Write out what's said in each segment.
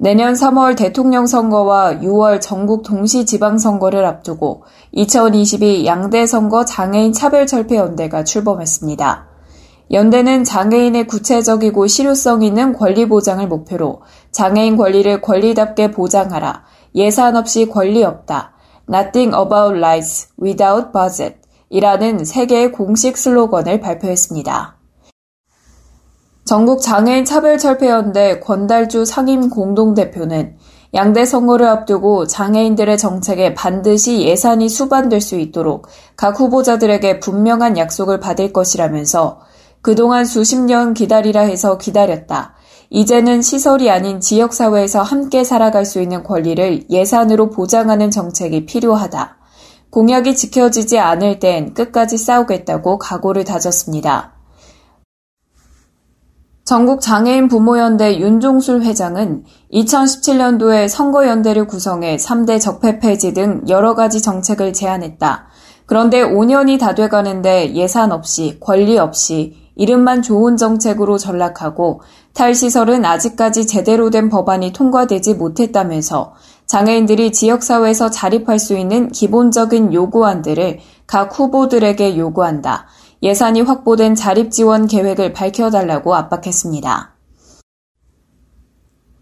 내년 3월 대통령 선거와 6월 전국 동시 지방선거를 앞두고 2022 양대 선거 장애인 차별철폐연대가 출범했습니다. 연대는 장애인의 구체적이고 실효성 있는 권리 보장을 목표로 장애인 권리를 권리답게 보장하라, 예산 없이 권리 없다, Nothing about rights without budget 이라는 세 개의 공식 슬로건을 발표했습니다. 전국 장애인 차별 철폐연대 권달주 상임 공동대표는 양대 선거를 앞두고 장애인들의 정책에 반드시 예산이 수반될 수 있도록 각 후보자들에게 분명한 약속을 받을 것이라면서 그동안 수십 년 기다리라 해서 기다렸다. 이제는 시설이 아닌 지역사회에서 함께 살아갈 수 있는 권리를 예산으로 보장하는 정책이 필요하다. 공약이 지켜지지 않을 땐 끝까지 싸우겠다고 각오를 다졌습니다. 전국 장애인 부모연대 윤종술 회장은 2017년도에 선거연대를 구성해 3대 적폐 폐지 등 여러 가지 정책을 제안했다. 그런데 5년이 다 돼가는데 예산 없이 권리 없이 이름만 좋은 정책으로 전락하고 탈시설은 아직까지 제대로 된 법안이 통과되지 못했다면서 장애인들이 지역사회에서 자립할 수 있는 기본적인 요구안들을 각 후보들에게 요구한다. 예산이 확보된 자립 지원 계획을 밝혀달라고 압박했습니다.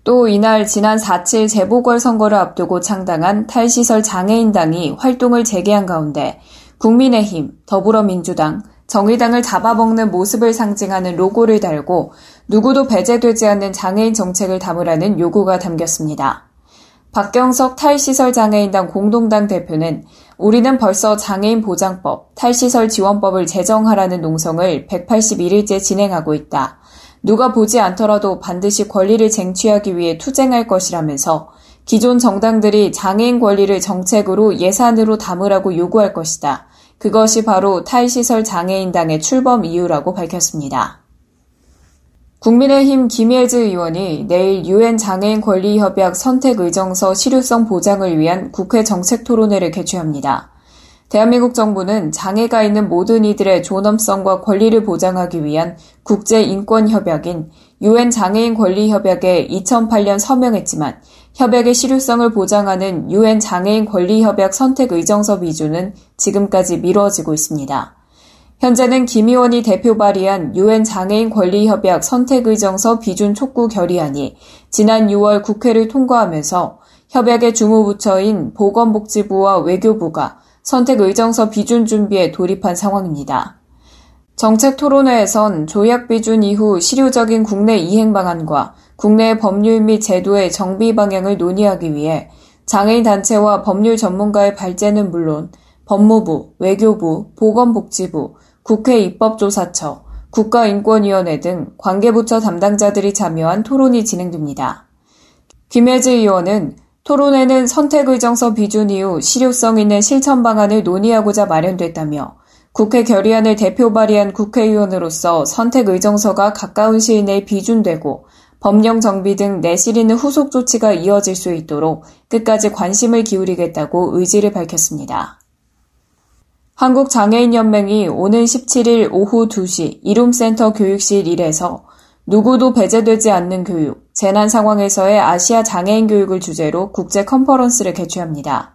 또 이날 지난 4.7 재보궐선거를 앞두고 창당한 탈시설 장애인당이 활동을 재개한 가운데 국민의힘, 더불어민주당, 정의당을 잡아먹는 모습을 상징하는 로고를 달고 누구도 배제되지 않는 장애인 정책을 담으라는 요구가 담겼습니다. 박경석 탈시설 장애인당 공동당 대표는 우리는 벌써 장애인 보장법, 탈시설 지원법을 제정하라는 농성을 181일째 진행하고 있다. 누가 보지 않더라도 반드시 권리를 쟁취하기 위해 투쟁할 것이라면서 기존 정당들이 장애인 권리를 정책으로 예산으로 담으라고 요구할 것이다. 그것이 바로 탈시설 장애인당의 출범 이유라고 밝혔습니다. 국민의힘 김예즈 의원이 내일 유엔 장애인 권리협약 선택 의정서 실효성 보장을 위한 국회 정책 토론회를 개최합니다. 대한민국 정부는 장애가 있는 모든 이들의 존엄성과 권리를 보장하기 위한 국제 인권 협약인 유엔 장애인 권리 협약에 2008년 서명했지만 협약의 실효성을 보장하는 유엔 장애인 권리 협약 선택 의정서 비준은 지금까지 미뤄지고 있습니다. 현재는 김 의원이 대표 발의한 유엔 장애인 권리협약 선택의정서 비준 촉구 결의안이 지난 6월 국회를 통과하면서 협약의 주무부처인 보건복지부와 외교부가 선택의정서 비준 준비에 돌입한 상황입니다. 정책 토론회에선 조약 비준 이후 실효적인 국내 이행 방안과 국내 법률 및 제도의 정비 방향을 논의하기 위해 장애인 단체와 법률 전문가의 발제는 물론 법무부, 외교부, 보건복지부, 국회 입법조사처, 국가인권위원회 등 관계부처 담당자들이 참여한 토론이 진행됩니다. 김혜지 의원은 토론회는 선택의정서 비준 이후 실효성 있는 실천 방안을 논의하고자 마련됐다며 국회 결의안을 대표 발의한 국회의원으로서 선택의정서가 가까운 시일 내에 비준되고 법령 정비 등 내실 있는 후속 조치가 이어질 수 있도록 끝까지 관심을 기울이겠다고 의지를 밝혔습니다. 한국장애인연맹이 오는 17일 오후 2시 이룸센터 교육실 1에서 누구도 배제되지 않는 교육, 재난 상황에서의 아시아 장애인 교육을 주제로 국제 컨퍼런스를 개최합니다.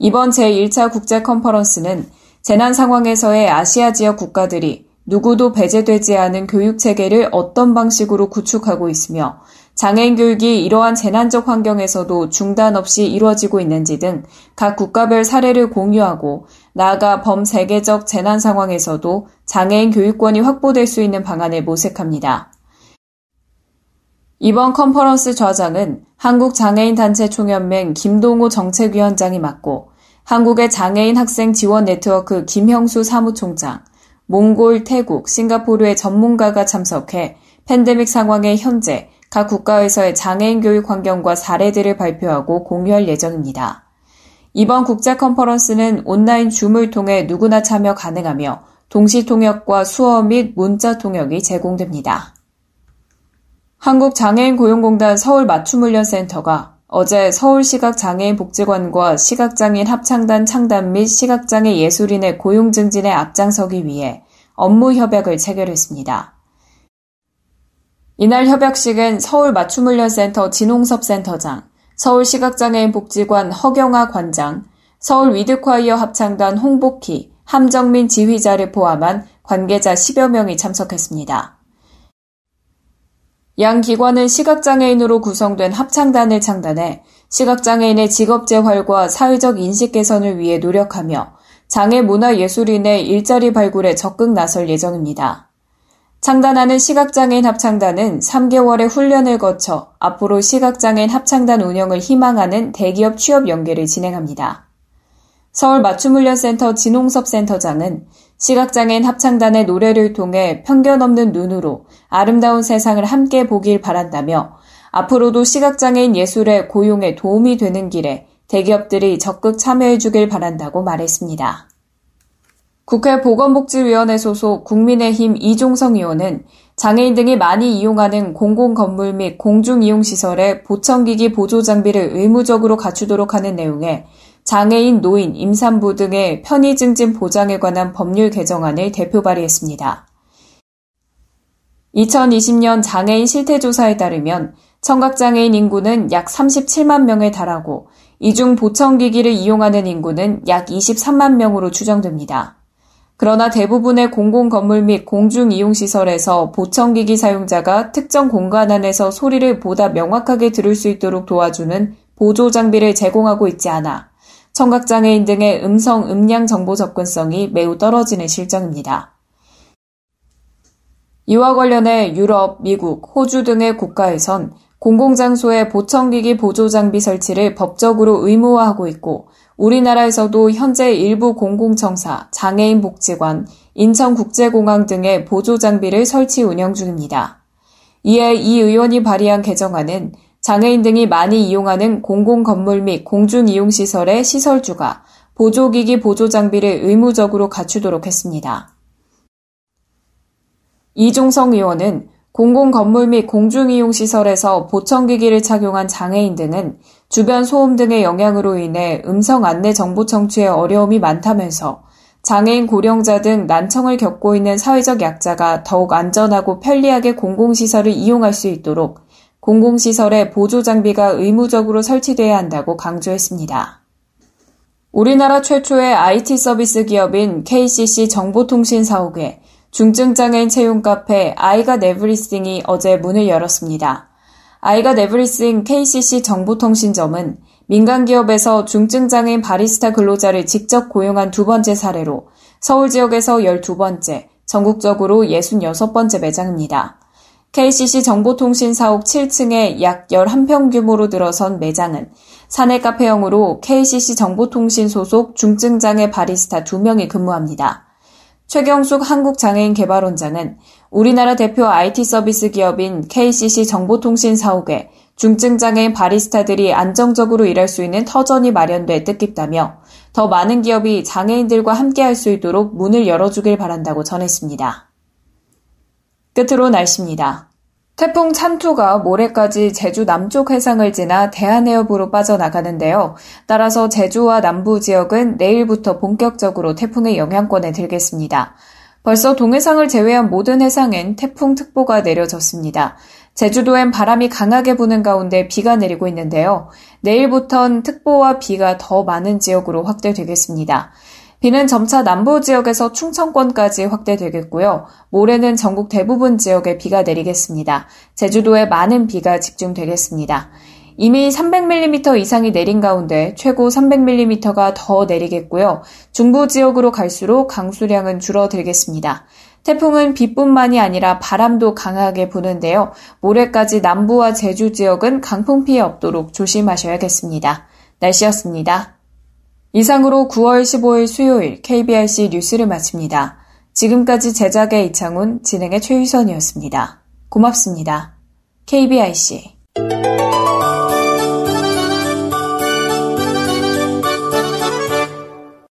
이번 제1차 국제 컨퍼런스는 재난 상황에서의 아시아 지역 국가들이 누구도 배제되지 않은 교육 체계를 어떤 방식으로 구축하고 있으며 장애인 교육이 이러한 재난적 환경에서도 중단 없이 이루어지고 있는지 등 각 국가별 사례를 공유하고 나아가 범세계적 재난 상황에서도 장애인 교육권이 확보될 수 있는 방안을 모색합니다. 이번 컨퍼런스 좌장은 한국장애인단체 총연맹 김동호 정책위원장이 맡고 한국의 장애인 학생 지원 네트워크 김형수 사무총장, 몽골, 태국, 싱가포르의 전문가가 참석해 팬데믹 상황의 현재 각 국가에서의 장애인 교육 환경과 사례들을 발표하고 공유할 예정입니다. 이번 국제 컨퍼런스는 온라인 줌을 통해 누구나 참여 가능하며 동시 통역과 수어 및 문자 통역이 제공됩니다. 한국장애인 고용공단 서울 맞춤훈련센터가 어제 서울시각 장애인 복지관과 시각장애인 합창단 창단 및 시각장애 예술인의 고용 증진에 앞장서기 위해 업무 협약을 체결했습니다. 이날 협약식은 서울 맞춤훈련센터 진홍섭 센터장, 서울시각장애인 복지관 허경아 관장, 서울 위드콰이어 합창단 홍복희, 함정민 지휘자를 포함한 관계자 10여 명이 참석했습니다. 양 기관은 시각장애인으로 구성된 합창단을 창단해 시각장애인의 직업 재활과 사회적 인식 개선을 위해 노력하며 장애 문화 예술인의 일자리 발굴에 적극 나설 예정입니다. 창단하는 시각장애인 합창단은 3개월의 훈련을 거쳐 앞으로 시각장애인 합창단 운영을 희망하는 대기업 취업 연계를 진행합니다. 서울 맞춤훈련센터 진홍섭 센터장은 시각장애인 합창단의 노래를 통해 편견 없는 눈으로 아름다운 세상을 함께 보길 바란다며 앞으로도 시각장애인 예술의 고용에 도움이 되는 길에 대기업들이 적극 참여해 주길 바란다고 말했습니다. 국회 보건복지위원회 소속 국민의힘 이종성 의원은 장애인 등이 많이 이용하는 공공 건물 및 공중 이용 시설의 보청기기 보조 장비를 의무적으로 갖추도록 하는 내용의 장애인, 노인, 임산부 등의 편의 증진 보장에 관한 법률 개정안을 대표 발의했습니다. 2020년 장애인 실태조사에 따르면 청각장애인 인구는 약 37만 명에 달하고 이중 보청기기를 이용하는 인구는 약 23만 명으로 추정됩니다. 그러나 대부분의 공공 건물 및 공중 이용 시설에서 보청 기기 사용자가 특정 공간 안에서 소리를 보다 명확하게 들을 수 있도록 도와주는 보조 장비를 제공하고 있지 않아 청각 장애인 등의 음성 음량 정보 접근성이 매우 떨어지는 실정입니다. 이와 관련해 유럽, 미국, 호주 등의 국가에선 공공장소에 보청기기 보조장비 설치를 법적으로 의무화하고 있고 우리나라에서도 현재 일부 공공청사, 장애인 복지관, 인천국제공항 등의 보조장비를 설치 운영 중입니다. 이에 이 의원이 발의한 개정안은 장애인 등이 많이 이용하는 공공건물 및 공중이용시설의 시설주가 보조기기 보조장비를 의무적으로 갖추도록 했습니다. 이종성 의원은 공공 건물 및 공중이용 시설에서 보청기기를 착용한 장애인 등은 주변 소음 등의 영향으로 인해 음성 안내 정보 청취에 어려움이 많다면서 장애인 고령자 등 난청을 겪고 있는 사회적 약자가 더욱 안전하고 편리하게 공공시설을 이용할 수 있도록 공공시설에 보조장비가 의무적으로 설치돼야 한다고 강조했습니다. 우리나라 최초의 IT 서비스 기업인 KCC 정보통신사옥에 중증장애인 채용 카페 아이가 네브리싱이 어제 문을 열었습니다. 아이가 네브리싱 KCC 정보통신점은 민간 기업에서 중증장애인 바리스타 근로자를 직접 고용한 두 번째 사례로 서울 지역에서 12번째, 전국적으로 66번째 매장입니다. KCC 정보통신 사옥 7층에 약 11평 규모로 들어선 매장은 사내 카페형으로 KCC 정보통신 소속 중증장애 바리스타 2명이 근무합니다. 최경숙 한국장애인 개발원장은 우리나라 대표 IT 서비스 기업인 KCC 정보통신 사옥에 중증장애인 바리스타들이 안정적으로 일할 수 있는 터전이 마련돼 뜻깊다며 더 많은 기업이 장애인들과 함께 할 수 있도록 문을 열어주길 바란다고 전했습니다. 끝으로 날씨입니다. 태풍 찬투가 모레까지 제주 남쪽 해상을 지나 대한해협으로 빠져나가는데요. 따라서 제주와 남부 지역은 내일부터 본격적으로 태풍의 영향권에 들겠습니다. 벌써 동해상을 제외한 모든 해상엔 태풍특보가 내려졌습니다. 제주도엔 바람이 강하게 부는 가운데 비가 내리고 있는데요. 내일부턴 특보와 비가 더 많은 지역으로 확대되겠습니다. 비는 점차 남부 지역에서 충청권까지 확대되겠고요. 모레는 전국 대부분 지역에 비가 내리겠습니다. 제주도에 많은 비가 집중되겠습니다. 이미 300mm 이상이 내린 가운데 최고 300mm가 더 내리겠고요. 중부 지역으로 갈수록 강수량은 줄어들겠습니다. 태풍은 비뿐만이 아니라 바람도 강하게 부는데요. 모레까지 남부와 제주 지역은 강풍 피해 없도록 조심하셔야겠습니다. 날씨였습니다. 이상으로 9월 15일 수요일 KBRC 뉴스를 마칩니다. 지금까지 제작의 이창훈, 진행의 최유선이었습니다. 고맙습니다. KBRC